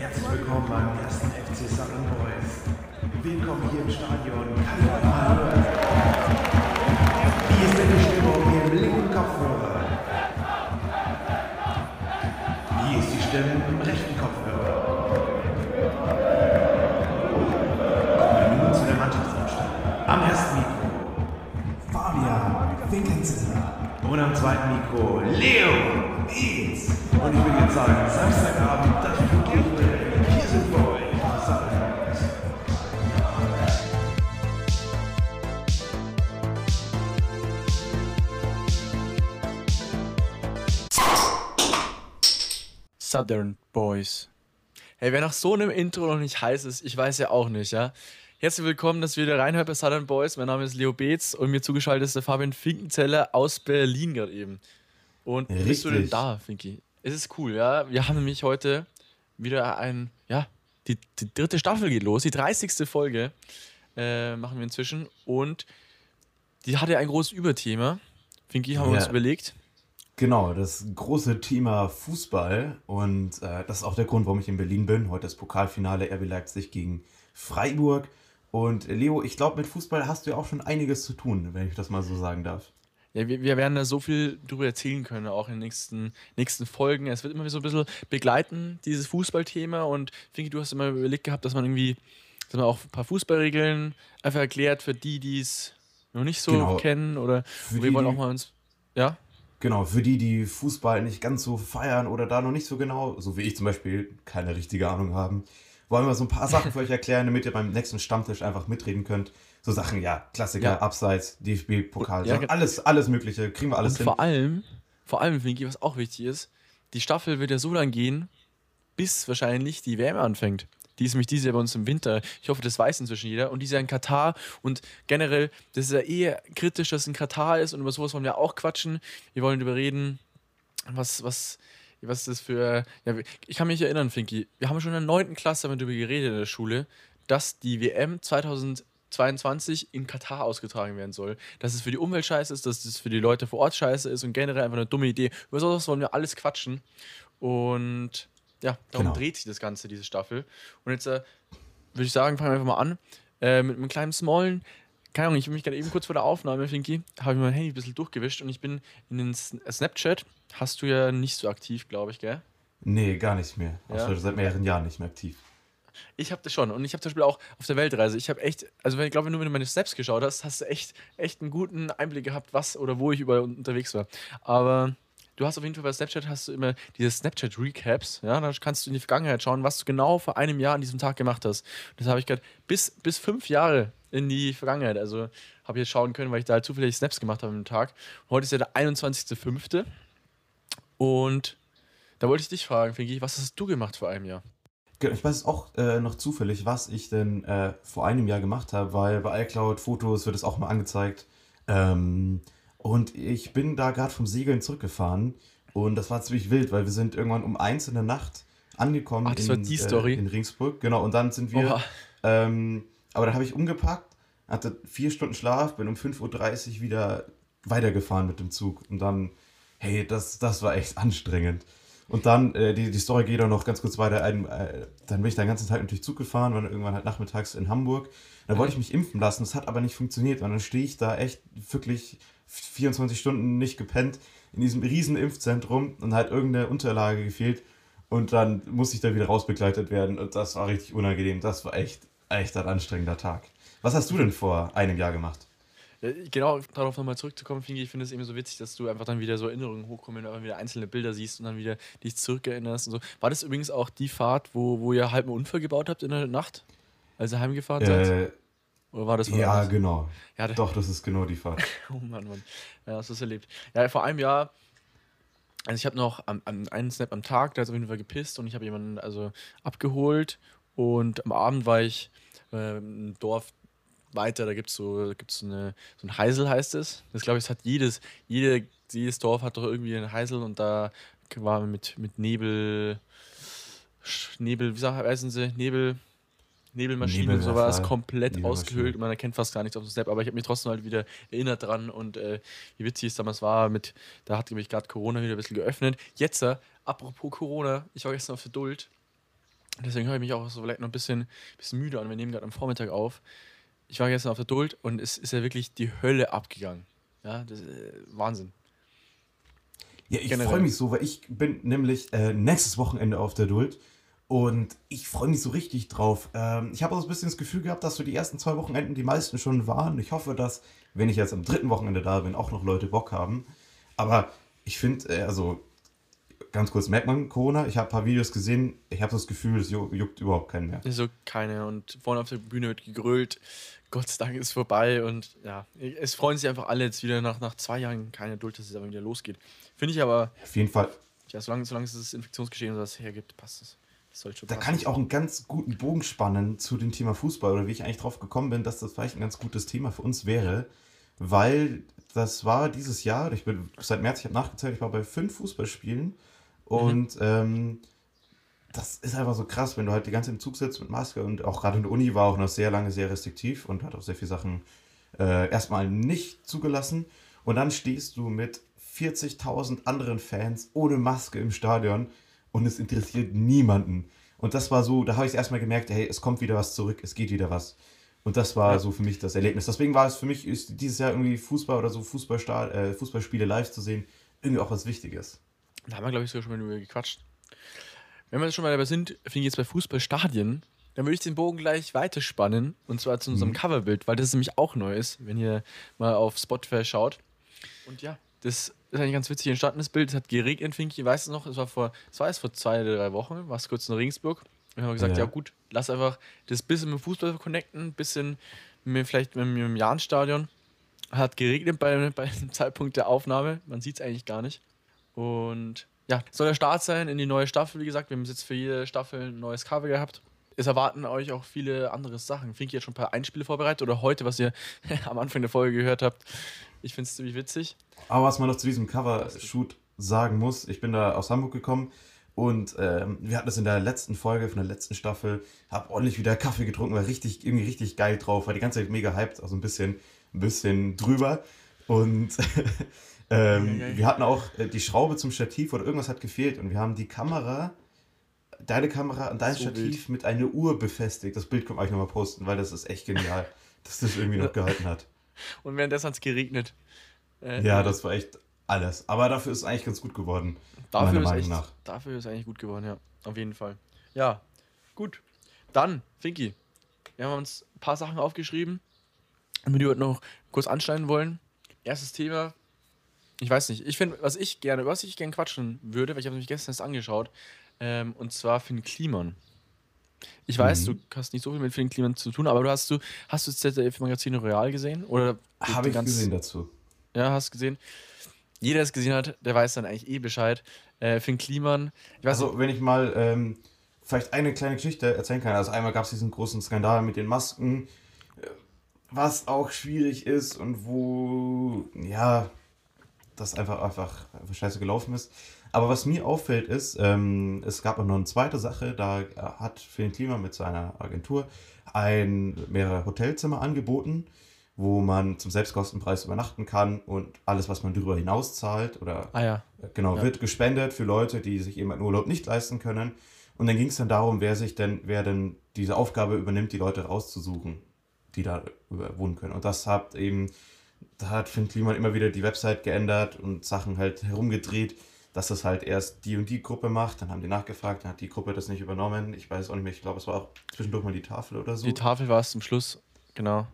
Herzlich willkommen beim ersten FC Southern Boys. Willkommen hier im Stadion. Hören? Wie ist denn die Stimmung hier im linken Kopfhörer? Wie ist die Stimmung im rechten Kopfhörer? Kommen wir nun zu der Mannschaftsaufstellung. Am ersten Mikro Fabian Winkenzler. Und am zweiten Mikro Leo Eats. Und ich will jetzt sagen, Samstagabend, das Flutlichtbild. Hier sind für euch. Southern Boys. Hey, wer nach so einem Intro noch nicht heiß ist, ich weiß ja auch nicht, ja. Herzlich willkommen, dass ihr wieder reinhört bei Southern Boys. Mein Name ist Leo Beetz und mir zugeschaltet ist der Fabian Finkenzeller aus Berlin gerade eben. Und wie bist du denn Richtig. da, Finki? Es ist cool, ja. Wir haben nämlich heute wieder ein, ja, die, die dritte Staffel geht los, die 30. Folge äh, machen wir inzwischen und die hatte ein großes Überthema. Finki, haben wir uns überlegt. Genau, das große Thema Fußball und äh, das ist auch der Grund, warum ich in Berlin bin. Heute das Pokalfinale RB Leipzig gegen Freiburg. Und äh, Leo, ich glaube, mit Fußball hast du ja auch schon einiges zu tun, wenn ich das mal so sagen darf. Ja, wir, wir werden da so viel drüber erzählen können, auch in den nächsten, nächsten Folgen. Es wird immer so ein bisschen begleiten, dieses Fußballthema. Und Finki, du hast immer überlegt gehabt, dass man irgendwie, dass man auch ein paar Fußballregeln einfach erklärt für die, die es noch nicht so Genau. kennen. Oder wir die, wollen auch mal uns. Ja? Genau, für die, die Fußball nicht ganz so feiern oder da noch nicht so genau, so wie ich zum Beispiel, keine richtige Ahnung haben, wollen wir so ein paar Sachen für euch erklären, damit ihr beim nächsten Stammtisch einfach mitreden könnt. So Sachen, ja, Klassiker, Ja. Abseits, DFB-Pokal, Ja, so ge- alles, alles Mögliche, kriegen wir alles Und hin. vor allem, vor allem, Finki, was auch wichtig ist, die Staffel wird ja so lang gehen, bis wahrscheinlich die WM anfängt. Die ist nämlich dieses Jahr bei uns im Winter. Ich hoffe, das weiß inzwischen jeder. Und die ist ja in Katar. Und generell, das ist ja eh kritisch, dass es in Katar ist. Und über sowas wollen wir auch quatschen. Wir wollen darüber reden, was, was, was das für. Ja, ich kann mich erinnern, Finki. Wir haben schon in der 9. Klasse damit darüber geredet in der Schule, dass die WM 2022 in Katar ausgetragen werden soll. Dass es für die Umwelt scheiße ist, dass es für die Leute vor Ort scheiße ist und generell einfach eine dumme Idee. Über sowas wollen wir alles quatschen. Und ja, darum Genau. dreht sich das Ganze, diese Staffel. Und jetzt äh, würde ich sagen, fangen wir einfach mal an. Äh, mit einem kleinen Smallen. Keine Ahnung, ich will mich gerade eben kurz vor der Aufnahme, Finki, habe ich mein Handy ein bisschen durchgewischt und ich bin in den S Snapchat. Hast du ja nicht so aktiv, glaube ich, gell? Nee, gar nicht mehr. Ja. Schon seit mehreren Jahren nicht mehr aktiv. Ich habe das schon. Und ich habe zum Beispiel auch auf der Weltreise, ich habe echt, also wenn, ich glaube, nur wenn du meine Snaps geschaut hast, hast du echt, echt einen guten Einblick gehabt, was oder wo ich überall unterwegs war. Aber du hast auf jeden Fall bei Snapchat hast du immer diese Snapchat-Recaps, ja, da kannst du in die Vergangenheit schauen, was du genau vor einem Jahr an diesem Tag gemacht hast. Das habe ich gerade bis, bis fünf Jahre in die Vergangenheit, also habe ich jetzt schauen können, weil ich da zufällig Snaps gemacht habe am Tag. Und heute ist ja der 21.05. Und da wollte ich dich fragen, Finki, was hast du gemacht vor einem Jahr? Ge- Ich weiß auch äh, noch zufällig, was ich denn äh, vor einem Jahr gemacht habe, weil bei iCloud Fotos wird es auch mal angezeigt. Ähm, und ich bin da gerade vom Segeln zurückgefahren und das war ziemlich wild, weil wir sind irgendwann um eins in der Nacht angekommen Ach, das in, war die Story? Äh, in Ringsburg. Genau, und dann sind wir, ähm, aber da habe ich umgepackt, hatte vier Stunden Schlaf, bin um 5.30 Uhr wieder weitergefahren mit dem Zug und dann, hey, das, das war echt anstrengend. Und dann, äh, die, die Story geht auch noch ganz kurz weiter. Ein, äh, dann bin ich den ganzen Tag natürlich Zug gefahren, war irgendwann halt nachmittags in Hamburg. Da wollte ich mich impfen lassen, das hat aber nicht funktioniert. Und dann stehe ich da echt wirklich 24 Stunden nicht gepennt in diesem riesen Impfzentrum und hat irgendeine Unterlage gefehlt. Und dann musste ich da wieder rausbegleitet werden. Und das war richtig unangenehm. Das war echt, echt ein anstrengender Tag. Was hast du denn vor einem Jahr gemacht? Ja, genau, darauf nochmal zurückzukommen, Fingi, ich finde es eben so witzig, dass du einfach dann wieder so Erinnerungen hochkommen, wenn du einfach wieder einzelne Bilder siehst und dann wieder dich zurückerinnerst und so. War das übrigens auch die Fahrt, wo, wo ihr halb einen Unfall gebaut habt in der Nacht, als ihr heimgefahren seid? Äh, Oder war das was ja, anderes? genau. Ja, Doch, das ist genau die Fahrt. Oh Mann, Mann. Ja, hast du es erlebt. Ja, vor einem Jahr, also ich habe noch am, am einen Snap am Tag, da ist auf jeden Fall gepisst und ich habe jemanden also abgeholt und am Abend war ich äh, im Dorf weiter, da gibt es so, gibt's eine, so ein Heisel heißt es. Das glaube ich, hat jedes, jede, jedes Dorf hat doch irgendwie einen Heisel und da war mit, mit Nebel, Nebel, wie sagen, heißen sie, Nebel, Nebelmaschine und sowas komplett ausgehöhlt. Man erkennt fast gar nichts auf dem Snap, aber ich habe mich trotzdem halt wieder erinnert dran und äh, wie witzig es damals war. Mit, da hat nämlich gerade Corona wieder ein bisschen geöffnet. Jetzt, äh, apropos Corona, ich war gestern auf der Duld Deswegen höre ich mich auch so vielleicht noch ein bisschen, bisschen müde an. Wir nehmen gerade am Vormittag auf. Ich war gestern auf der Duld und es ist ja wirklich die Hölle abgegangen. Ja, das ist äh, Wahnsinn. Ja, ich freue mich so, weil ich bin nämlich äh, nächstes Wochenende auf der Duld und ich freue mich so richtig drauf. Ähm, ich habe auch so ein bisschen das Gefühl gehabt, dass so die ersten zwei Wochenenden die meisten schon waren. Ich hoffe, dass, wenn ich jetzt am dritten Wochenende da bin, auch noch Leute Bock haben. Aber ich finde, äh, also ganz kurz, merkt man Corona? Ich habe ein paar Videos gesehen, ich habe das Gefühl, es ju- juckt überhaupt keinen mehr. So keine. Und vorne auf der Bühne wird gegrölt. Gott sei Dank ist vorbei. Und ja, es freuen sich einfach alle jetzt wieder nach, nach zwei Jahren keine Geduld, dass es aber wieder losgeht. Finde ich aber, Auf jeden Fall, ja, solange, solange es das Infektionsgeschehen was hergibt, passt es. Das schon Da passen. kann ich auch einen ganz guten Bogen spannen zu dem Thema Fußball oder wie ich eigentlich drauf gekommen bin, dass das vielleicht ein ganz gutes Thema für uns wäre, weil das war dieses Jahr, ich bin seit März, ich habe nachgezählt, ich war bei fünf Fußballspielen und ähm, das ist einfach so krass, wenn du halt die ganze Zeit im Zug sitzt mit Maske und auch gerade in der Uni war auch noch sehr lange sehr restriktiv und hat auch sehr viele Sachen äh, erstmal nicht zugelassen und dann stehst du mit 40.000 anderen Fans ohne Maske im Stadion und es interessiert niemanden. Und das war so, da habe ich erstmal gemerkt, hey, es kommt wieder was zurück, es geht wieder was. Und das war Ja. so für mich das Erlebnis. Deswegen war es für mich ist dieses Jahr irgendwie Fußball oder so Fußballsta äh, Fußballspiele live zu sehen, irgendwie auch was Wichtiges. Da haben wir, glaube ich, sogar schon mal drüber gequatscht. Wenn wir schon mal dabei sind, finde ich jetzt bei Fußballstadien, dann würde ich den Bogen gleich weiterspannen und zwar zu unserem Coverbild, weil das nämlich auch neu ist, wenn ihr mal auf Spotify schaut. Und ja, das ist eigentlich ganz witzig entstanden, das Bild. Es hat geregnet, Finky, weißt du noch, es war vor, es war erst vor zwei oder drei Wochen, war es kurz in Regensburg. Und haben wir gesagt, ja. Ja. gut, lass einfach das bisschen mit dem Fußball connecten, bisschen mit, vielleicht mit, mit dem Jahnstadion. Hat geregnet bei, bei dem Zeitpunkt der Aufnahme, man sieht es eigentlich gar nicht. Und ja, soll der Start sein in die neue Staffel. Wie gesagt, wir haben jetzt für jede Staffel ein neues Cover gehabt. Es erwarten euch auch viele andere Sachen. Finki hat schon ein paar Einspiele vorbereitet oder heute, was ihr am Anfang der Folge gehört habt. Ich finde es ziemlich witzig. Aber was man noch zu diesem Cover-Shoot sagen muss, ich bin da aus Hamburg gekommen und ähm, wir hatten das in der letzten Folge von der letzten Staffel, hab ordentlich wieder Kaffee getrunken, war richtig, irgendwie richtig geil drauf, war die ganze Zeit mega hyped, also ein bisschen, ein bisschen drüber. Und ähm, wir hatten auch äh, die Schraube zum Stativ oder irgendwas hat gefehlt und wir haben die Kamera, deine Kamera an dein So Stativ mit einer Uhr befestigt. Das Bild können wir euch nochmal posten, weil das ist echt genial, dass das irgendwie noch gehalten hat. Und währenddessen hat es geregnet. Äh, Ja, das war echt alles. Aber dafür ist es eigentlich ganz gut geworden. dafür meiner ist, Meinung echt, nach. dafür ist eigentlich gut geworden, ja. Auf jeden Fall. Ja, gut. Dann, Finki, wir haben uns ein paar Sachen aufgeschrieben, die wir heute noch kurz anschneiden wollen. Erstes Thema. Ich weiß nicht. Ich finde, was ich gerne, was ich gerne quatschen würde, weil ich habe mich gestern erst angeschaut, ähm, und zwar Finn Kliman. Ich weiß, Mhm. du hast nicht so viel mit Finn Kliman zu tun, aber du hast du hast du das ZDF-Magazin Royal gesehen? Oder Habe ich ganz- gesehen dazu. Ja, hast gesehen. Jeder, der es gesehen hat, der weiß dann eigentlich eh Bescheid. Äh, Finn Kliman, ich weiß Also, wenn ich mal ähm, vielleicht eine kleine Geschichte erzählen kann. Also, einmal gab es diesen großen Skandal mit den Masken, äh, was auch schwierig ist und wo, ja, das einfach, einfach, scheiße gelaufen ist. Aber was mir auffällt ist, ähm, es gab auch noch eine zweite Sache, da hat Phil Klima mit seiner Agentur ein mehrere Hotelzimmer angeboten, wo man zum Selbstkostenpreis übernachten kann und alles, was man darüber hinaus zahlt oder Ah ja. Genau, Ja. wird gespendet für Leute, die sich eben einen Urlaub nicht leisten können. Und dann ging es dann darum, wer sich denn, wer denn diese Aufgabe übernimmt, die Leute rauszusuchen, die da über- wohnen können. Und das hat eben, da hat Finn Kliman immer wieder die Website geändert und Sachen halt herumgedreht, dass das halt erst die und die Gruppe macht. Dann haben die nachgefragt, dann hat die Gruppe das nicht übernommen. Ich weiß auch nicht mehr, ich glaube, es war auch zwischendurch mal die Tafel oder so. Die Tafel war es zum Schluss, genau.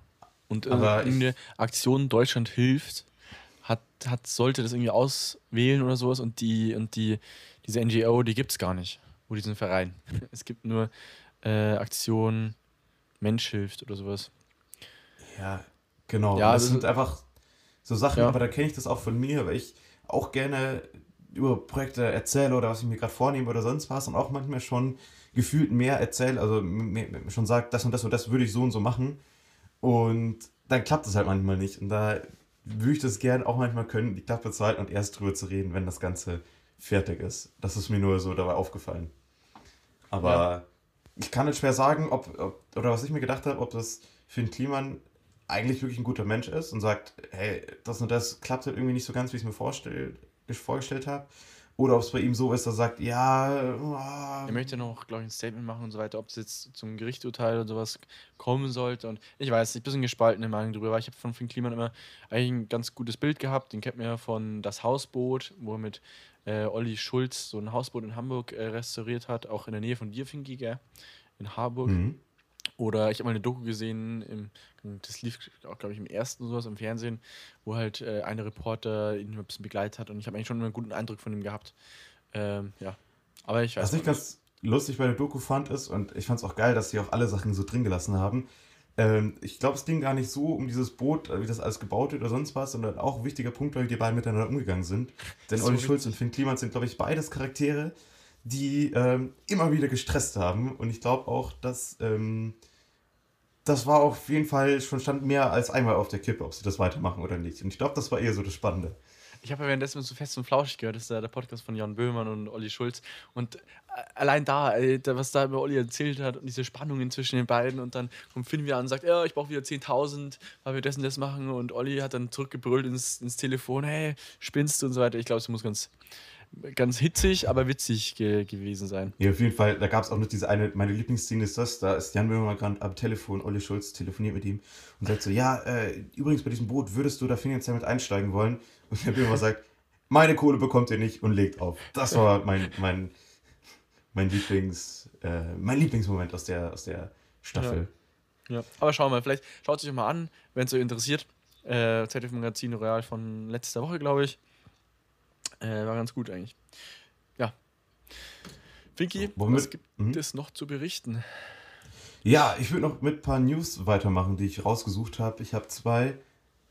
Und Aber äh, irgendeine Aktion Deutschland hilft, hat, hat, sollte das irgendwie auswählen oder sowas und die, und die, diese NGO, die gibt es gar nicht, wo diesen Verein. Es gibt nur äh, Aktion Mensch hilft oder sowas. Ja, genau. Ja, das also- sind einfach so Sachen, Ja. aber da kenne ich das auch von mir, weil ich auch gerne über Projekte erzähle oder was ich mir gerade vornehme oder sonst was und auch manchmal schon gefühlt mehr erzähle, also schon sagt, das und das und das würde ich so und so machen und dann klappt es halt manchmal nicht und da würde ich das gerne auch manchmal können, die Klappe zu halten und erst drüber zu reden, wenn das Ganze fertig ist. Das ist mir nur so dabei aufgefallen. Aber Ja. ich kann nicht schwer sagen, ob, ob oder was ich mir gedacht habe, ob das Finn Kliman eigentlich wirklich ein guter Mensch ist und sagt, hey, das und das klappt halt irgendwie nicht so ganz, wie ich es mir vorstell, ich vorgestellt habe. oder ob es bei ihm so ist, dass er sagt, ja. Er möchte noch, glaube ich, ein Statement machen und so weiter, ob es jetzt zum Gerichtsurteil oder sowas kommen sollte. Und ich weiß nicht, ein bisschen gespaltene Meinung darüber, weil ich habe von Finn Kliman immer eigentlich ein ganz gutes Bild gehabt. Den kennt man ja von Das Hausboot, wo er mit äh, Olli Schulz so ein Hausboot in Hamburg äh, restauriert hat, auch in der Nähe von dir, Finki, gell? In Harburg. Mhm. Oder ich habe mal eine Doku gesehen, im, das lief auch, glaube ich, im ersten sowas im Fernsehen, wo halt äh, eine Reporter ihn ein bisschen begleitet hat und ich habe eigentlich schon einen guten Eindruck von ihm gehabt. Ähm, ja, aber ich weiß Was ich nicht. ganz lustig bei der Doku fand ist, und ich fand es auch geil, dass sie auch alle Sachen so drin gelassen haben. Ähm, ich glaube, es ging gar nicht so um dieses Boot, äh, wie das alles gebaut wird oder sonst was, sondern auch ein wichtiger Punkt, weil die beiden miteinander umgegangen sind. Denn So Olli Schulz und Finn Kliman sind, glaube ich, beides Charaktere, die ähm, immer wieder gestresst haben. Und ich glaube auch, dass ähm, das war auf jeden Fall schon stand mehr als einmal auf der Kippe, ob sie das weitermachen oder nicht. Und ich glaube, das war eher so das Spannende. Ich habe ja währenddessen so fest und flauschig gehört, das ist ja der Podcast von Jan Böhmermann und Olli Schulz. Und äh, allein da, ey, da, was da über Olli erzählt hat und diese Spannungen zwischen den beiden und dann kommt Finn wieder an und sagt, ja, ich brauche wieder 10.000, weil wir das und das machen. Und Olli hat dann zurückgebrüllt ins, ins Telefon, hey, spinnst du und so weiter. Ich glaube, es muss ganz, ganz hitzig, aber witzig ge gewesen sein. Ja, auf jeden Fall, da gab es auch noch diese eine, meine Lieblingsszene ist das, da ist Jan Böhmermann gerade am Telefon, Olli Schulz telefoniert mit ihm und sagt so, ja, äh, übrigens bei diesem Boot würdest du da finanziell mit einsteigen wollen? Und Jan Böhmermann sagt, meine Kohle bekommt ihr nicht und legt auf. Das war mein, mein, mein Lieblings, äh, mein Lieblingsmoment aus der, aus der Staffel. Ja. Aber schauen wir mal, vielleicht schaut es euch mal an, wenn es euch interessiert. Äh, ZDF Magazin Royal von letzter Woche, glaube ich. Äh, war ganz gut eigentlich. Ja. Womit- was gibt Mhm. es noch zu berichten? Ja, ich würde noch mit ein paar News weitermachen, die ich rausgesucht habe. Ich habe zwei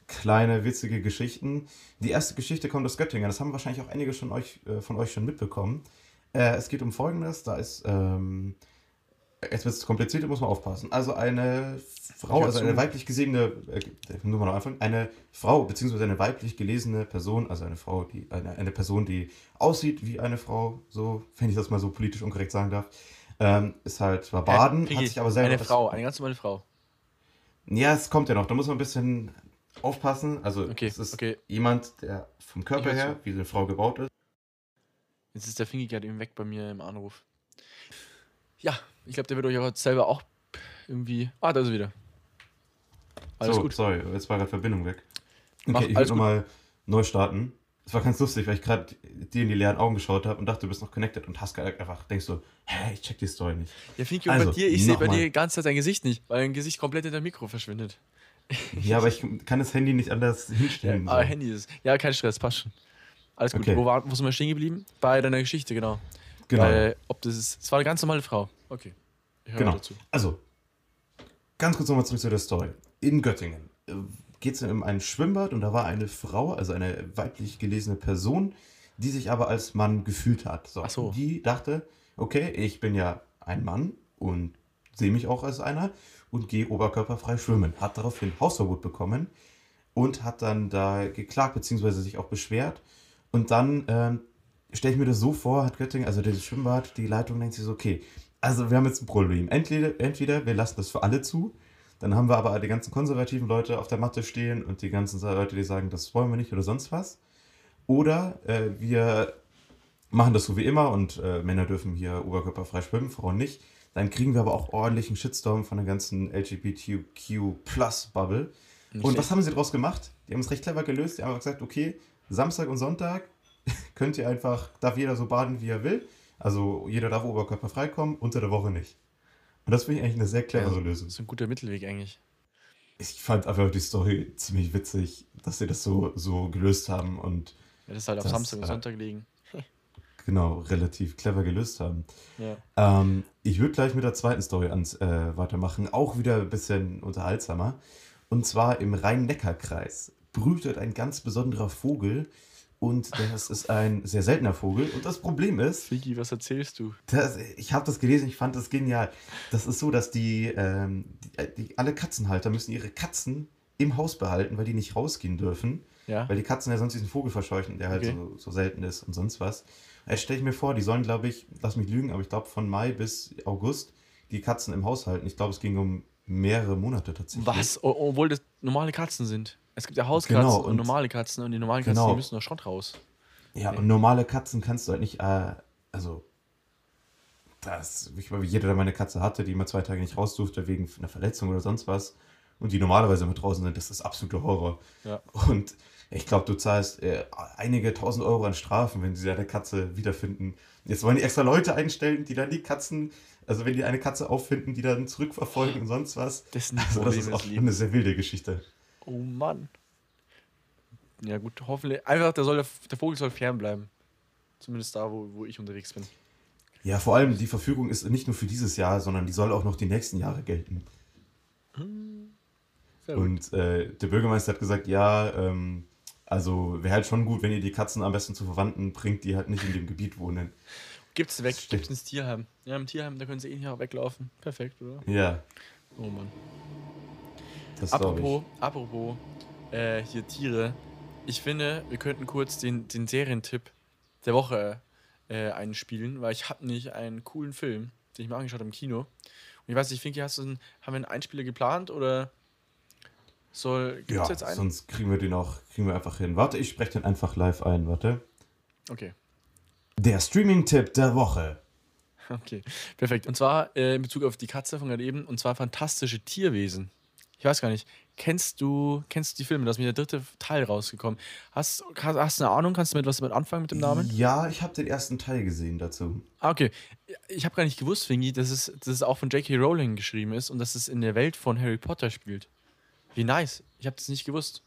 kleine witzige Geschichten. Die erste Geschichte kommt aus Göttingen. Das haben wahrscheinlich auch einige schon euch, äh, von euch schon mitbekommen. Äh, es geht um Folgendes. Da ist, ähm, jetzt wird es kompliziert, da muss man aufpassen. Also eine Frau, also eine weiblich gesehene, äh, nur mal noch anfangen, eine Frau, beziehungsweise eine weiblich gelesene Person, also eine Frau, die, eine, eine Person, die aussieht wie eine Frau, so, wenn ich das mal so politisch unkorrekt sagen darf, ähm, ist halt, war baden, Finki, hat sich aber selber Eine Frau, eine ganz normale Frau. ja, es kommt ja noch. Da muss man ein bisschen aufpassen. Also Okay, es ist okay. jemand, der vom Körper her, wie eine Frau gebaut ist. Jetzt ist der Finki gerade eben weg bei mir im Anruf. Ja, ich glaube, der wird euch auch selber auch irgendwie. Ah, da ist er wieder. Alles so, gut. sorry, jetzt war gerade Verbindung weg. Okay, Mach- ich will nochmal neu starten. Es war ganz lustig, weil ich gerade dir in die leeren Augen geschaut habe und dachte, du bist noch connected und hast einfach, denkst so, hä, ich check die Story nicht. Ja, Finki, Also, bei dir, ich sehe bei dir die ganze Zeit dein Gesicht nicht, weil dein Gesicht komplett in dein Mikro verschwindet. Ja, aber ich kann das Handy nicht anders hinstellen. Ah, so. Handy ist. Ja, kein Stress, passt schon. Alles gut. Okay. Wo, war, wo sind wir stehen geblieben? Bei deiner Geschichte, genau. Genau. Weil, ob das ist. Es war eine ganz normale Frau. Okay. Genau. dazu. Also, ganz kurz nochmal zurück zu der Story. In Göttingen geht es um ein Schwimmbad und da war eine Frau, also eine weiblich gelesene Person, die sich aber als Mann gefühlt hat. So, so. Die dachte, okay, ich bin ja ein Mann und sehe mich auch als einer und gehe oberkörperfrei schwimmen. Hat daraufhin Hausverbot bekommen und hat dann da geklagt, beziehungsweise sich auch beschwert. Und dann ähm, stelle ich mir das so vor, hat Göttingen, also das Schwimmbad, die Leitung denkt sich so, okay, also wir haben jetzt ein Problem. Entweder, entweder wir lassen das für alle zu, dann haben wir aber die ganzen konservativen Leute auf der Matte stehen und die ganzen Leute, die sagen, das wollen wir nicht oder sonst was. Oder äh, wir machen das so wie immer und äh, Männer dürfen hier oberkörperfrei schwimmen, Frauen nicht. Dann kriegen wir aber auch ordentlichen Shitstorm von der ganzen LGBTQ-Plus-Bubble. Und was haben sie daraus gemacht? Die haben es recht clever gelöst. Die haben einfach gesagt, okay, Samstag und Sonntag könnt ihr einfach, darf jeder so baden, wie er will. Also jeder darf oberkörperfrei kommen, unter der Woche nicht. Und das finde ich eigentlich eine sehr clevere Lösung. Das ist ein guter Mittelweg eigentlich. Ich fand einfach die Story ziemlich witzig, dass sie das so, so gelöst haben und Ja, das ist halt auf Das, Samstag und äh, Sonntag liegen. genau relativ clever gelöst haben. Ja. Ähm, ich würde gleich mit der zweiten Story ans, äh, weitermachen, auch wieder ein bisschen unterhaltsamer. Und zwar im Rhein-Neckar-Kreis brütet ein ganz besonderer Vogel und das ist ein sehr seltener Vogel. Und das Problem ist, Finki, was erzählst du? das, ich habe das gelesen, ich fand das genial. Das ist so, dass die, ähm, die, die alle Katzenhalter müssen ihre Katzen im Haus behalten, weil die nicht rausgehen dürfen. Ja. Weil die Katzen ja sonst diesen Vogel verscheuchen, der halt Okay. so, so selten ist und sonst was. Jetzt stelle ich mir vor, die sollen, glaube ich, lass mich lügen, aber ich glaube von Mai bis August die Katzen im Haus halten. Ich glaube, es ging um mehrere Monate tatsächlich. Was? Obwohl das normale Katzen sind. Es gibt ja Hauskatzen Genau, und, und- normale Katzen und die normalen Katzen, Genau. die müssen doch schon raus. Ja, und normale Katzen kannst du halt nicht, äh, also, das, ich glaube, jeder, der meine Katze hatte, die immer zwei Tage nicht raus durfte wegen einer Verletzung oder sonst was, und die normalerweise immer draußen sind, das ist absoluter Horror. Ja. Und ich glaube, du zahlst äh, einige tausend Euro an Strafen, wenn sie deine Katze wiederfinden. Jetzt wollen die extra Leute einstellen, die dann die Katzen, also wenn die eine Katze auffinden, die dann zurückverfolgen und sonst was. Das Also das ist auch eine sehr wilde Geschichte. Oh Mann. Ja gut, hoffentlich. Einfach, der, soll, der Vogel soll fernbleiben. Zumindest da, wo, wo ich unterwegs bin. Ja, vor allem die Verfügung ist nicht nur für dieses Jahr, sondern die soll auch noch die nächsten Jahre gelten. Und äh, der Bürgermeister hat gesagt, ja, ähm, also wäre halt schon gut, wenn ihr die Katzen am besten zu Verwandten bringt, die halt nicht in dem Gebiet wohnen. Gibt's weg, Stimmt. gibt's ins Tierheim. Ja, im Tierheim, da können sie eh nicht auch weglaufen. Perfekt, oder? Ja, Oh Mann. Das Apropos, apropos, äh, hier Tiere. Ich finde, wir könnten kurz den, den Serientipp der Woche äh, einspielen, weil ich habe nicht einen coolen Film, den ich mir angeschaut habe im Kino. Und ich weiß nicht, Finki, hast du einen, haben wir einen Einspieler geplant oder soll, ich. gibt's Ja, jetzt einen? sonst kriegen wir den auch, kriegen wir einfach hin. Warte, ich spreche den einfach live ein, warte. Okay. Der Streaming-Tipp der Woche. Okay, perfekt. Und zwar äh, in Bezug auf die Katze von gerade eben, und zwar fantastische Tierwesen. Ich weiß gar nicht, kennst du, kennst du die Filme? Da ist mir der dritte Teil rausgekommen. Hast, hast, hast du eine Ahnung? Kannst du mit was damit anfangen mit dem Namen? Ja, ich habe den ersten Teil gesehen dazu. Ah, okay. Ich habe gar nicht gewusst, Fingi, dass es, dass es auch von J.K. Rowling geschrieben ist und dass es in der Welt von Harry Potter spielt. Wie nice. Ich habe das nicht gewusst.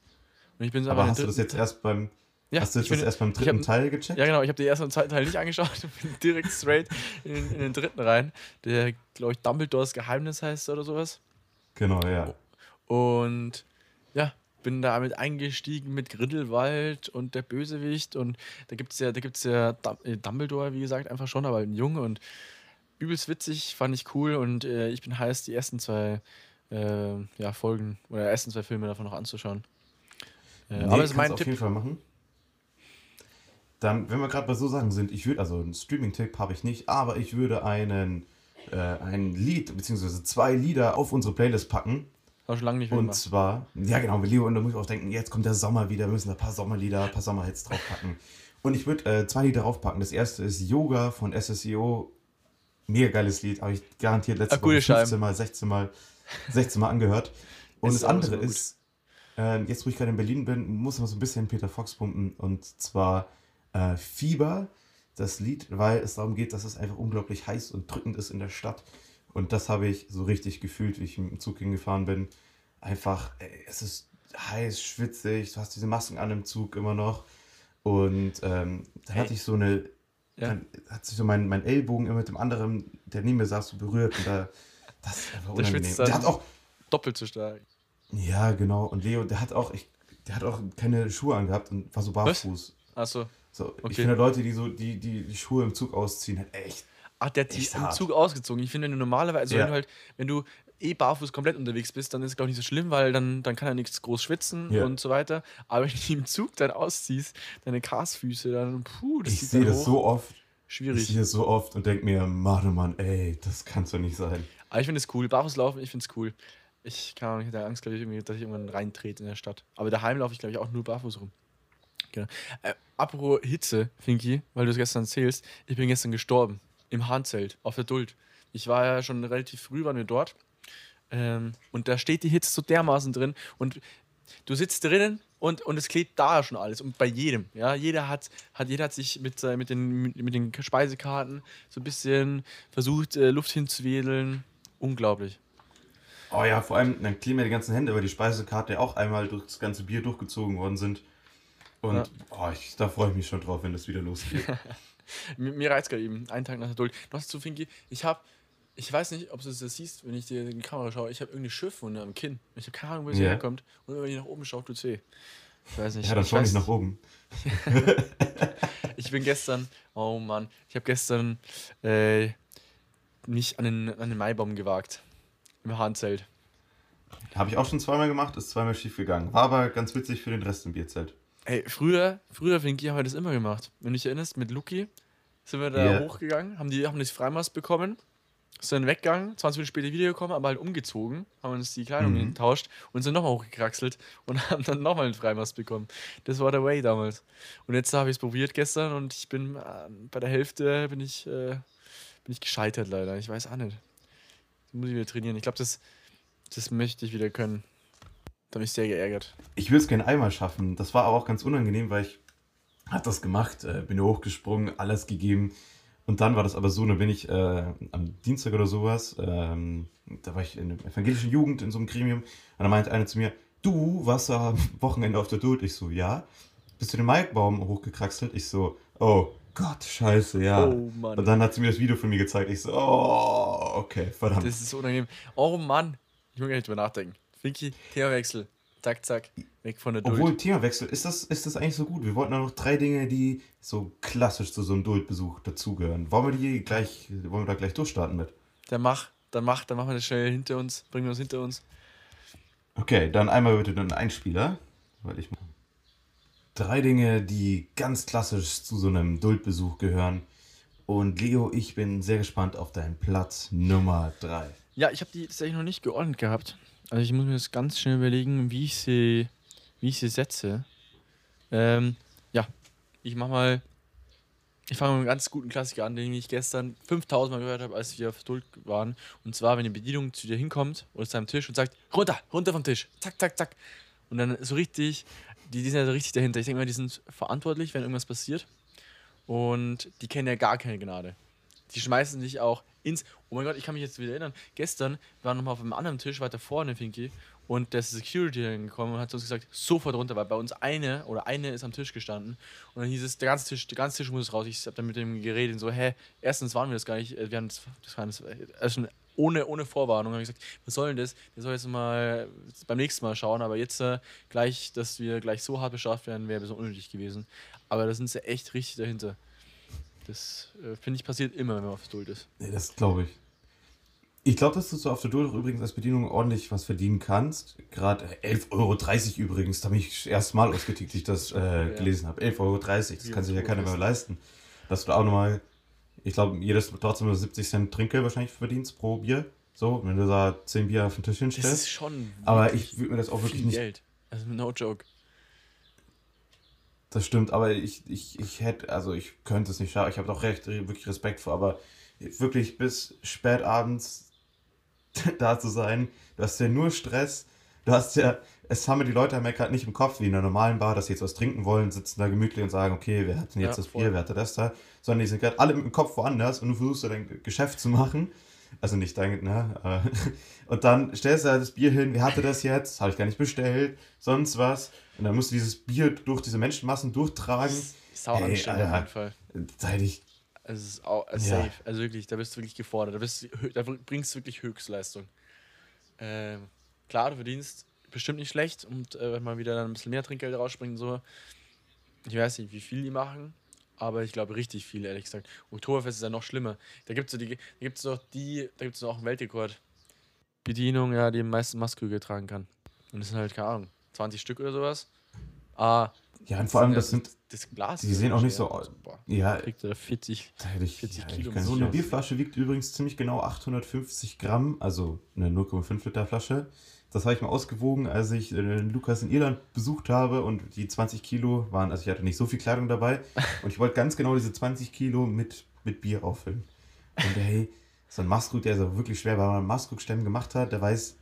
Und ich bin so Aber hast du das jetzt erst beim, Ja, hast du jetzt das bin- erst beim dritten hab- Teil gecheckt? Ja, genau. Ich habe den ersten und zweiten Teil nicht angeschaut und bin direkt straight in, in den dritten rein. Der, glaube ich, Dumbledores Geheimnis heißt oder sowas. Genau, ja. Und ja, bin damit eingestiegen mit Grindelwald und der Bösewicht. Und da gibt es ja, da gibt's ja äh, Dumbledore, wie gesagt, einfach schon, aber ein Junge und übelst witzig, fand ich cool. Und äh, ich bin heiß, die ersten zwei äh, ja, Folgen oder ersten zwei Filme davon noch anzuschauen. Äh, Nee, aber es ist mein auf Tipp. jeden Fall machen. Dann, wenn wir gerade bei so Sachen sind, ich würde, also einen Streaming-Tipp habe ich nicht, aber ich würde einen, äh, ein Lied, beziehungsweise zwei Lieder auf unsere Playlist packen. War schon lange nicht Und mehr. gemacht. zwar, ja genau, Leo, und da muss ich auch denken, jetzt kommt der Sommer wieder, wir müssen ein paar Sommerlieder, ein paar Sommerhits draufpacken. Und ich würde äh, zwei Lieder draufpacken. Das erste ist Yoga von SSEO. Mega geiles Lied, habe ich garantiert letztes Mal 15 Scheiben. Mal, 16 Mal, 16 Mal angehört. Und das andere gut. ist, äh, jetzt wo ich gerade in Berlin bin, muss man so ein bisschen Peter Fox pumpen. Und zwar äh, Fieber, das Lied, weil es darum geht, dass es einfach unglaublich heiß und drückend ist in der Stadt. Und das habe ich so richtig gefühlt, wie ich im Zug hingefahren bin. Einfach, ey, es ist heiß, schwitzig, du hast diese Masken an im Zug immer noch. Und ähm, dann Ey. hatte ich so eine, Ja. dann hat sich so mein, mein Ellbogen immer mit dem anderen, der neben mir saß, so berührt. Und da, das ist einfach Der unangenehm. Der dann. hat auch, Doppelt so stark. ja, genau. Und Leo, der hat auch, ich, der hat auch keine Schuhe angehabt und war so barfuß. Achso. So, Okay. Ich finde Leute, die so die, die, die Schuhe im Zug ausziehen, halt echt. Ach, der hat im hart. Zug ausgezogen. Ich finde, wenn du normalerweise, also Ja. wenn du halt, wenn du eh barfuß komplett unterwegs bist, dann ist es, glaube ich, nicht so schlimm, weil dann, dann kann er nichts groß schwitzen Ja. und so weiter. Aber wenn du im Zug dann ausziehst, deine Karsfüße, dann, puh, das Ich sehe das hoch. so oft. Ich Schwierig. sehe das so oft und denke mir, Mann, oh Mann, ey, das kann's doch nicht sein. Aber ich finde es cool. Barfuß laufen, ich finde es cool. Ich kann auch nicht, hätte Angst, glaube ich, irgendwie, dass ich irgendwann reintrete in der Stadt. Aber daheim laufe ich, glaube ich, auch nur barfuß rum. Genau. Äh, apropos Hitze, Finki, weil du es gestern erzählst, ich bin gestern gestorben. Im Hahnzelt, auf der Duld. Ich war ja schon relativ früh, waren wir dort. Ähm, und da steht die Hitze so dermaßen drin. Und du sitzt drinnen und, und es klebt da schon alles. Und bei jedem. Ja, jeder hat, hat, jeder hat sich mit, äh, mit, den, mit, den Speisekarten so ein bisschen versucht, äh, Luft hinzuwedeln. Unglaublich. Oh ja, vor allem, dann kleben mir die ganzen Hände, weil die Speisekarte ja auch einmal durch das ganze Bier durchgezogen worden sind. Und Ja. oh, ich, da freue ich mich schon drauf, wenn das wieder losgeht. Mir, mir reizt gerade eben, einen Tag nach der Duld. Noch zu Finki, ich habe, ich weiß nicht, ob du das siehst, wenn ich dir in die Kamera schaue, ich habe irgendeine Schiffwunde am Kinn. Ich habe keine Ahnung, wo sie Ja. herkommt. Und wenn ich nach oben schaue, tut's weh. Ich weiß nicht. ja, dann ich schau weiß, nicht nach oben. Ich bin gestern, oh Mann, ich habe gestern äh, mich an den, an den Maibaum gewagt. Im Hahnzelt. Habe ich auch schon zweimal gemacht, ist zweimal schief gegangen. War aber ganz witzig für den Rest im Bierzelt. Ey, früher, früher, Finki, haben wir das immer gemacht. Wenn du dich erinnerst, mit Luki sind wir da Ja. hochgegangen, haben die haben das Freimast bekommen sind weggegangen, 20 Minuten später wiedergekommen, aber halt umgezogen, haben uns die Kleidung Mhm. getauscht und sind nochmal hochgekraxelt und haben dann nochmal einen Freimast bekommen. Das war der Way damals. Und jetzt habe ich es probiert gestern und ich bin äh, bei der Hälfte bin ich, äh, bin ich gescheitert leider. Ich weiß auch nicht. Das muss ich wieder trainieren. Ich glaube, das, das möchte ich wieder können. Da bin ich sehr geärgert. Ich will es gerne einmal schaffen. Das war aber auch ganz unangenehm, weil ich hab das gemacht, äh, bin hochgesprungen, alles gegeben. Und dann war das aber so, dann bin ich äh, am Dienstag oder sowas, ähm, da war ich in der evangelischen Jugend in so einem Gremium und dann meinte einer zu mir, du warst am Wochenende auf der Duld. Ich so, ja. Bist du den Maikbaum hochgekraxelt? Ich so, oh Gott, scheiße, ja. Oh Mann. Und dann hat sie mir das Video von mir gezeigt. Ich so, oh, okay, verdammt. Das ist so unangenehm. Oh Mann. Ich muss gar nicht drüber nachdenken. Finky, Themawechsel. Zack, zack. Weg von der Duld. Obwohl, Themawechsel, ist das, ist das eigentlich so gut? Wir wollten auch noch drei Dinge, die so klassisch zu so einem Duldbesuch dazugehören. Wollen wir die gleich, wollen wir da gleich durchstarten mit? Dann mach, dann mach, dann machen wir das schnell hinter uns. Bringen wir uns hinter uns. Okay, dann einmal bitte den Einspieler. Weil ich drei Dinge, die ganz klassisch zu so einem Duldbesuch gehören. Und Leo, ich bin sehr gespannt auf deinen Platz Nummer drei. Ja, ich habe die tatsächlich noch nicht geordnet gehabt. Also ich muss mir das ganz schnell überlegen, wie ich sie, wie ich sie setze. Ähm, ja, ich mach mal. Ich fange mit einem ganz guten Klassiker an, den ich gestern 5000 Mal gehört habe, als wir auf Duld waren. Und zwar, wenn die Bedienung zu dir hinkommt oder zu deinem Tisch und sagt: runter, runter vom Tisch, zack, zack, zack. Und dann so richtig, die, die sind ja so richtig dahinter. Ich denke mal, die sind verantwortlich, wenn irgendwas passiert. Und die kennen ja gar keine Gnade. Die schmeißen dich auch ins. Oh mein Gott, ich kann mich jetzt wieder erinnern. Gestern waren wir nochmal auf einem anderen Tisch weiter vorne, Finky. Und der Security dann gekommen und hat uns gesagt, sofort runter, weil bei uns eine oder eine ist am Tisch gestanden. Und dann hieß es, der ganze Tisch, der ganze Tisch muss raus. Ich habe dann mit dem geredet und so, hä, erstens waren wir das gar nicht, äh, wir haben das, das war das, also schon ohne, ohne Vorwarnung. habe ich gesagt, was soll denn das? Der soll jetzt mal beim nächsten Mal schauen, aber jetzt äh, gleich, dass wir gleich so hart bestraft werden, wäre bisschen unnötig gewesen. Aber da sind sie echt richtig dahinter. Das äh, finde ich passiert immer, wenn man auf Duld ist. Nee, das glaube ich. Ich glaube, dass du so auf der Duld auch übrigens als Bedienung ordentlich was verdienen kannst. Gerade 11,30 Euro übrigens, da bin ich erst mal ausgetickt, als ich das äh, gelesen habe. 11,30 Euro, das kann sich ja keiner mehr leisten. Dass du da auch nochmal, ich glaube, jedes trotzdem nur 70 Cent Trinkgeld wahrscheinlich verdienst pro Bier. So, wenn du da 10 Bier auf den Tisch Das ist hinstellst. schon. Aber ich würde mir das auch wirklich viel nicht Geld. Also no joke. Das stimmt, aber ich, ich, ich hätte, also ich könnte es nicht schaffen. Ich habe doch recht, wirklich Respekt vor, aber wirklich bis spät abends da zu sein, du hast ja nur Stress. Du hast ja, es haben ja die Leute am halt nicht im Kopf, wie in einer normalen Bar, dass sie jetzt was trinken wollen, sitzen da gemütlich und sagen, okay, wer hat denn jetzt Ja, das voll. Bier, wer hat das da? Sondern die sind gerade alle im Kopf woanders und du versuchst ja dein Geschäft zu machen. Also nicht dein, ne? aber- Und dann stellst du halt das Bier hin, wer hatte das jetzt? Habe ich gar nicht bestellt, sonst was. Und dann musst du dieses Bier durch diese Menschenmassen durchtragen. Sau Hey, anstrengend auf jeden Fall. Da hätte ich, Also es ist auch äh, Ja. safe. Also wirklich, da bist du wirklich gefordert. Da, bist, du da bringst du wirklich Höchstleistung. Ähm, klar, du verdienst bestimmt nicht schlecht und äh, wenn man wieder dann ein bisschen mehr Trinkgeld rausspringt und so. Ich weiß nicht, wie viel die machen, aber ich glaube richtig viel, ehrlich gesagt. Oktoberfest ist ja noch schlimmer. Da gibt es so die, da gibt's doch die, da gibt es auch einen Weltrekord. Bedienung, ja, die am meisten Maske getragen kann. Und das sind halt, keine Ahnung, 20 Stück oder sowas. Ah, ja, und vor allem, das sind, das Glas. die sehen auch nicht so aus. Ja, kriegt er 40. da hätte ich, 40 ja, Kilo ich so eine. Bierflasche wiegt übrigens ziemlich genau 850 Gramm, also eine 0,5 Liter Flasche. Das habe ich mal ausgewogen, als ich äh, Lukas in Irland besucht habe und die 20 Kilo waren, also ich hatte nicht so viel Kleidung dabei und ich wollte ganz genau diese 20 Kilo mit, mit Bier auffüllen. Und hey, so ein Maskrug, der ist auch wirklich schwer, weil man Maskrug-Stämmen gemacht hat, der weiß,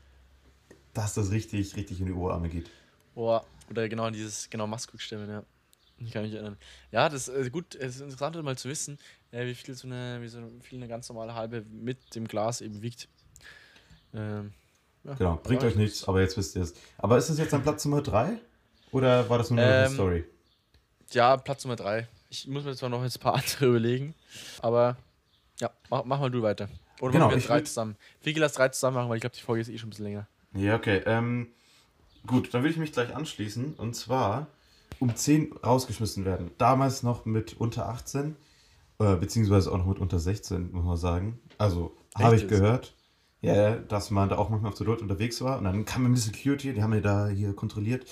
dass das richtig, richtig in die Oberarme geht. Boah, oder genau dieses, genau, Maskrug-Stimmen, ja. Ich kann mich erinnern. Ja, das ist gut, es ist interessant mal zu wissen, äh, wie viel so eine, wie so viel eine ganz normale halbe mit dem Glas eben wiegt. Ähm, ja. Genau, bringt euch nichts, aber jetzt wisst ihr es. Aber ist das jetzt an Platz Nummer 3? Oder war das nur eine Ähm, Story? Ja, Platz Nummer drei. Ich muss mir zwar noch jetzt ein paar andere überlegen, aber ja, mach, mach mal du weiter. Oder Genau, machen wir drei zusammen. Vicky, lass drei zusammen machen, weil ich glaube, die Folge ist eh schon ein bisschen länger. Ja, okay. Ähm, gut, dann will ich mich gleich anschließen. Und zwar um 10 rausgeschmissen werden. Damals noch mit unter 18, äh, beziehungsweise auch noch mit unter 16, muss man sagen. Also habe ich gehört, ja, dass man da auch manchmal auf der Dort unterwegs war. Und dann kam mir die Security, die haben mir da hier kontrolliert.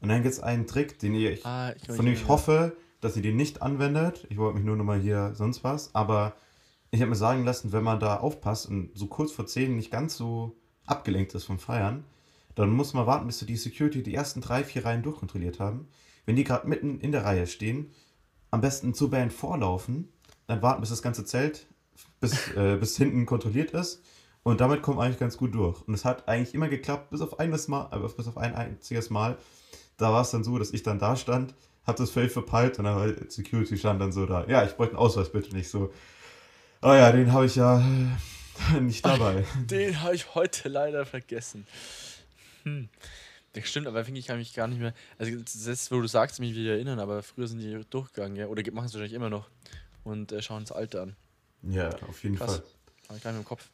Und dann gibt es einen Trick, den ich, Ah, ich von dem ich hoffe, dass ihr den nicht anwendet. Ich wollte mich nur nochmal hier sonst was. Aber ich habe mir sagen lassen, wenn man da aufpasst und so kurz vor 10 nicht ganz so abgelenkt ist vom Feiern, dann muss man warten, bis die Security die ersten drei, vier Reihen durchkontrolliert haben. Wenn die gerade mitten in der Reihe stehen, am besten zur Band vorlaufen, dann warten, bis das ganze Zelt bis, äh, bis hinten kontrolliert ist. Und damit kommt man eigentlich ganz gut durch. Und es hat eigentlich immer geklappt, bis auf, eines Mal, äh, bis auf ein einziges Mal. Da war es dann so, dass ich dann da stand, hab das völlig verpeilt und dann war Security stand dann so da. Ja, ich bräuchte einen Ausweis bitte nicht so. Oh ja, den habe ich ja äh, nicht dabei. Den habe ich heute leider vergessen. Hm. Das stimmt, aber finde ich kann mich gar nicht mehr. Also das wo du sagst, mich wieder erinnern, aber früher sind die durchgegangen, ja. Oder machen es wahrscheinlich immer noch und äh, schauen das Alter an. Ja, auf jeden Krass. Fall. Habe ich gar nicht im Kopf.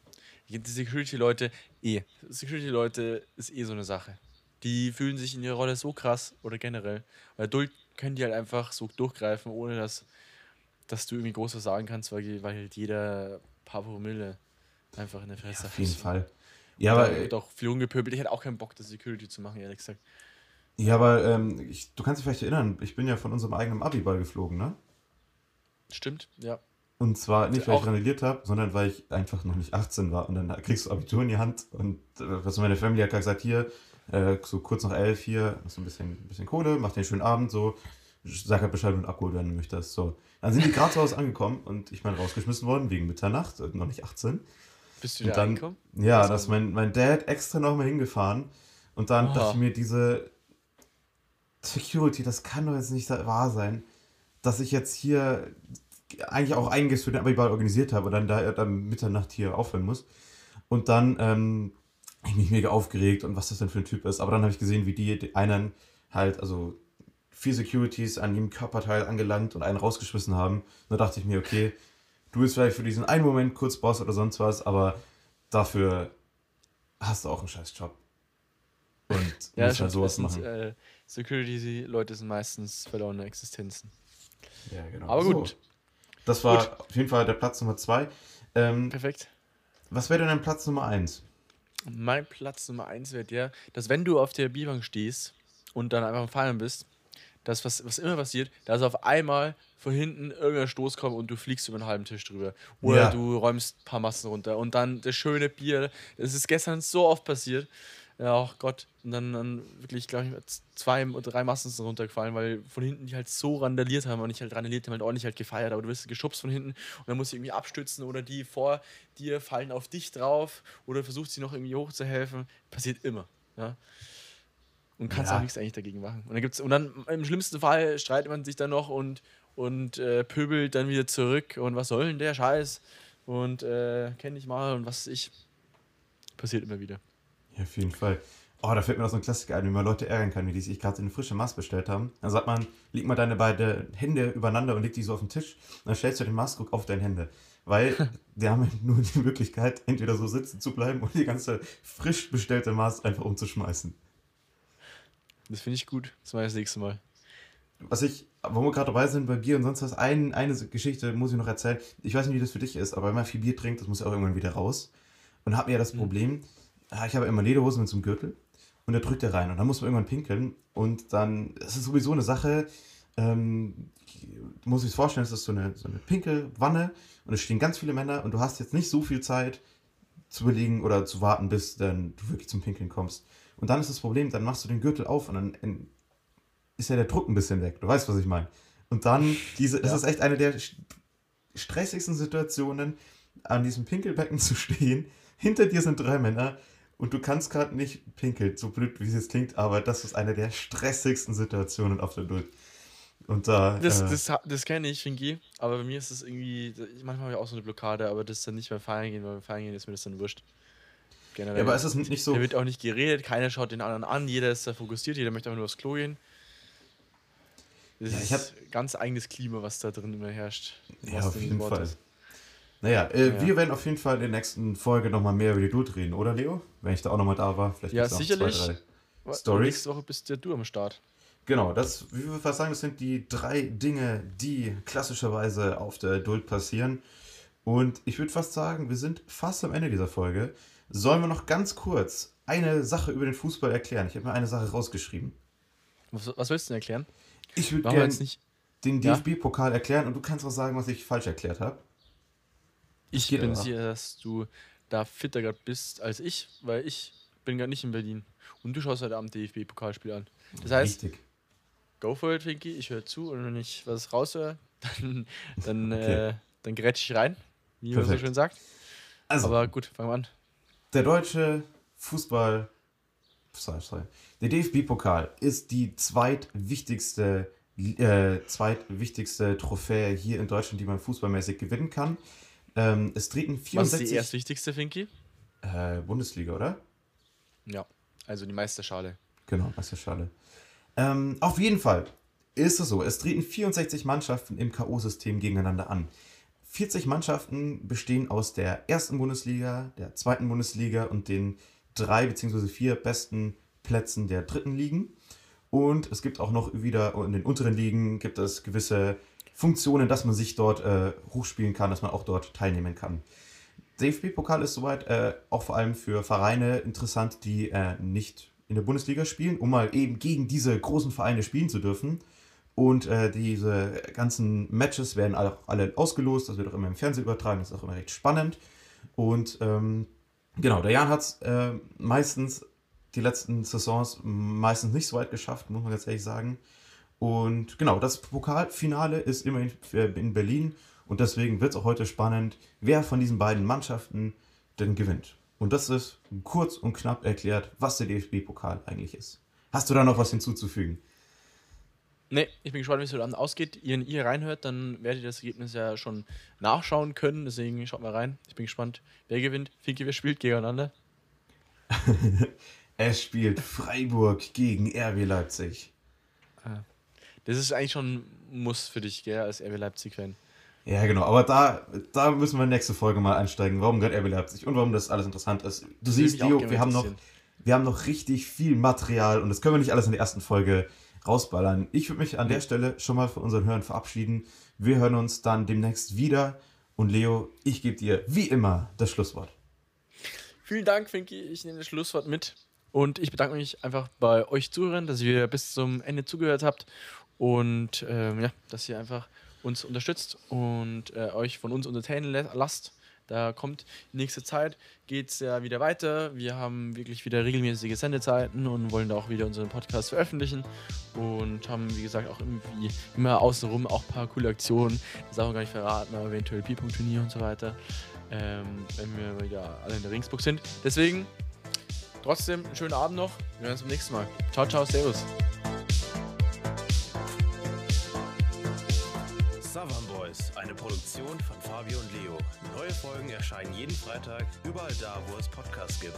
Die Security-Leute, eh. Security-Leute ist eh so eine Sache. Die fühlen sich in ihrer Rolle so krass oder generell. Weil Duld können die halt einfach so durchgreifen, ohne dass, dass du irgendwie groß was sagen kannst, weil, weil halt jeder paar Promille einfach in der Fresse Auf jeden hat. Fall. Ja, Da aber, wird auch viel rumgepöbelt. Ich hätte auch keinen Bock, das Security zu machen, ehrlich gesagt. ja, aber ähm, ich, du kannst dich vielleicht erinnern, ich bin ja von unserem eigenen Abiball geflogen, ne? Stimmt, ja. Und zwar nicht, weil ich Auch- randaliert habe, sondern weil ich einfach noch nicht 18 war. Und dann kriegst du Abitur in die Hand. Und äh, was meine Family hat gesagt, hier, äh, so kurz nach elf hier, hast du ein bisschen, ein bisschen Kohle, mach dir einen schönen Abend, so, sag halt Bescheid wenn du möchtest. So. Dann sind die gerade zu Hause angekommen und ich bin rausgeschmissen worden wegen Mitternacht, äh, noch nicht 18. Bist du da dann, reingekommen? ja, Das da ist war- mein, mein Dad extra nochmal hingefahren. Und dann Oha. dachte ich mir, diese Security, das kann doch jetzt nicht wahr sein, dass ich jetzt hier eigentlich auch einiges für den Abiball organisiert habe und dann da dann Mitternacht hier aufhören muss. Und dann ähm, ich mich mega aufgeregt und was das denn für ein Typ ist. Aber dann habe ich gesehen, wie die, die einen halt, also vier Securities an jedem Körperteil angelangt und einen rausgeschmissen haben. Und da dachte ich mir, okay, du bist vielleicht für diesen einen Moment kurz Boss oder sonst was, aber dafür hast du auch einen scheiß Job. Und Ja, musst halt sowas machen. äh, Security-Leute sind meistens verlorene Existenzen. ja, genau. Aber gut. So, das war Gut. auf jeden Fall der Platz Nummer zwei. Ähm, Perfekt. was wäre denn dein Platz Nummer eins? Mein Platz Nummer eins wäre der, dass wenn du auf der Bierbank stehst und dann einfach am Feiern bist, dass was, was immer passiert, dass auf einmal von hinten irgendein Stoß kommt und du fliegst über den halben Tisch drüber. Oder Ja. du räumst ein paar Massen runter. Und dann das schöne Bier, das ist gestern so oft passiert. Ja, ach Gott. Und dann, dann wirklich, glaube ich, zwei oder drei Massen sind runtergefallen, weil von hinten die halt so randaliert haben und ich halt randaliert haben, halt ordentlich halt gefeiert. Aber du wirst geschubst von hinten und dann musst du irgendwie abstützen oder die vor dir fallen auf dich drauf oder versucht sie noch irgendwie hochzuhelfen. Passiert immer. Ja. Und kannst Ja. auch nichts eigentlich dagegen machen. Und dann, gibt's, und dann im schlimmsten Fall streitet man sich dann noch und, und äh, pöbelt dann wieder zurück und was soll denn der Scheiß? Und äh, kenn dich mal und was ich. Passiert immer wieder. Ja, auf jeden Fall. Oh, da fällt mir noch so ein Klassiker ein, wie man Leute ärgern kann, wie die sich gerade in eine frische Maß bestellt haben. Dann sagt man, leg mal deine beiden Hände übereinander und leg die so auf den Tisch. Und dann stellst du den Maßkrug auf deine Hände. Weil die haben halt nur die Möglichkeit, entweder so sitzen zu bleiben und die ganze frisch bestellte Maß einfach umzuschmeißen. Das finde ich gut. Das ich das nächste Mal. Was ich, wo wir gerade dabei sind bei Bier und sonst was, ein, eine Geschichte muss ich noch erzählen. Ich weiß nicht, wie das für dich ist, aber wenn man viel Bier trinkt, das muss ja auch irgendwann wieder raus. Und hab mir ja das Problem, ah, ich habe immer Lederhosen mit so einem Gürtel und da drückt er rein und dann muss man irgendwann pinkeln und dann, das ist sowieso eine Sache, ähm, du musst dir das vorstellen, es ist so eine, so eine Pinkelwanne und es stehen ganz viele Männer und du hast jetzt nicht so viel Zeit zu überlegen oder zu warten, bis dann du wirklich zum Pinkeln kommst. Und dann ist das Problem, dann machst du den Gürtel auf und dann ist ja der Druck ein bisschen weg. Du weißt, was ich meine. Und dann, diese, das Ja. ist echt eine der st- stressigsten Situationen, an diesem Pinkelbecken zu stehen. Hinter dir sind drei Männer und du kannst gerade nicht pinkeln, so blöd wie es jetzt klingt, aber das ist eine der stressigsten Situationen auf der Duld. Und da. Das, äh, das, das kenne ich, Fingi. Aber bei mir ist es irgendwie, manchmal habe ich auch so eine Blockade, aber das ist dann nicht beim Feiern gehen, weil beim Feiern gehen ist mir das dann wurscht. Generell. ja, aber ist es nicht so. Da wird auch nicht geredet, keiner schaut den anderen an, jeder ist da fokussiert, jeder möchte einfach nur aufs Klo gehen. Das Ja, ich ist ganz eigenes Klima, was da drin immer herrscht. Ja, auf jeden Fall. Wortes. Naja, äh, Ja. wir werden auf jeden Fall in der nächsten Folge nochmal mehr über die Duld reden, oder Leo? Wenn ich da auch nochmal da war. Vielleicht Ja, sicherlich. Zwei, drei. Stories? Nächste Woche bist ja du am Start. Genau, das, wie wir fast sagen, das sind die drei Dinge, die klassischerweise auf der Duld passieren. Und ich würde fast sagen, wir sind fast am Ende dieser Folge. Sollen wir noch ganz kurz eine Sache über den Fußball erklären? Ich habe mir eine Sache rausgeschrieben. Was, was willst du denn erklären? Ich würde gerne den? DFB-Pokal erklären und du kannst auch sagen, was ich falsch erklärt habe. Ich geht bin sicher, dass du da fitter gerade bist als ich, weil ich bin gerade nicht in Berlin. Und du schaust heute Abend DFB-Pokalspiel an. Das heißt, Richtig. go for it, Finky. Ich höre zu und wenn ich was raushöre, dann, dann, Okay. äh, dann grätsch ich rein, wie man so schön sagt. Also, Aber gut, fangen wir an. der deutsche Fußball, sorry, sorry. der DFB-Pokal ist die zweitwichtigste, äh, zweitwichtigste Trophäe hier in Deutschland, die man fußballmäßig gewinnen kann. Ähm, es treten Was ist 64 die erstwichtigste, Finky? äh, Bundesliga, oder? Ja, also die Meisterschale. Genau, Meisterschale. Ähm, auf jeden Fall ist es so, es treten 64 Mannschaften im K.O.-System gegeneinander an. 40 Mannschaften bestehen aus der ersten Bundesliga, der zweiten Bundesliga und den drei bzw. vier besten Plätzen der dritten Ligen. Und es gibt auch noch wieder in den unteren Ligen gibt es gewisse Funktionen, dass man sich dort äh, hochspielen kann, dass man auch dort teilnehmen kann. DFB-Pokal ist soweit äh, auch vor allem für Vereine interessant, die äh, nicht in der Bundesliga spielen, um mal eben gegen diese großen Vereine spielen zu dürfen. Und äh, diese ganzen Matches werden auch alle ausgelost, das wird auch immer im Fernsehen übertragen, das ist auch immer recht spannend. Und ähm, genau, der Jan hat es äh, meistens die letzten Saisons meistens nicht so weit geschafft, muss man ganz ehrlich sagen. Und genau, das Pokalfinale ist immerhin in Berlin und deswegen wird es auch heute spannend, wer von diesen beiden Mannschaften denn gewinnt. Und das ist kurz und knapp erklärt, was der DFB-Pokal eigentlich ist. Hast du da noch was hinzuzufügen? Ne, ich bin gespannt, wie es heute Abend ausgeht. Ihr, wenn ihr reinhört, dann werdet ihr das Ergebnis ja schon nachschauen können. Deswegen schaut mal rein. Ich bin gespannt, wer gewinnt. Finky, wer spielt gegeneinander? Es spielt Freiburg gegen RB Leipzig. Das ist eigentlich schon ein Muss für dich, gell, als RB Leipzig-Fan. Ja, genau, aber da, da müssen wir nächste Folge mal einsteigen, warum gerade RB Leipzig und warum das alles interessant ist. Du Das siehst, gerne wir haben, noch, wir haben noch richtig viel Material und das können wir nicht alles in der ersten Folge rausballern. Ich würde mich an der Stelle schon mal von unseren Hörern verabschieden. Wir hören uns dann demnächst wieder und Leo, ich gebe dir wie immer das Schlusswort. Vielen Dank, Finky. Ich nehme das Schlusswort mit. Und ich bedanke mich einfach bei euch Zuhörern, dass ihr bis zum Ende zugehört habt und ähm, ja, dass ihr einfach uns unterstützt und äh, euch von uns entertainen lasst. Da kommt in nächster Zeit, geht es ja wieder weiter. Wir haben wirklich wieder regelmäßige Sendezeiten und wollen da auch wieder unseren Podcast veröffentlichen und haben, wie gesagt, auch irgendwie immer außenrum auch ein paar coole Aktionen. Das darf man gar nicht verraten, aber eventuell P-Punkt-Turnier und so weiter, ähm, wenn wir wieder alle in der Ringsburg sind. Deswegen trotzdem einen schönen Abend noch. Wir hören uns beim nächsten Mal. Ciao, ciao, servus. Eine Produktion von Fabio und Leo. Neue Folgen erscheinen jeden Freitag, überall da, wo es Podcasts gibt.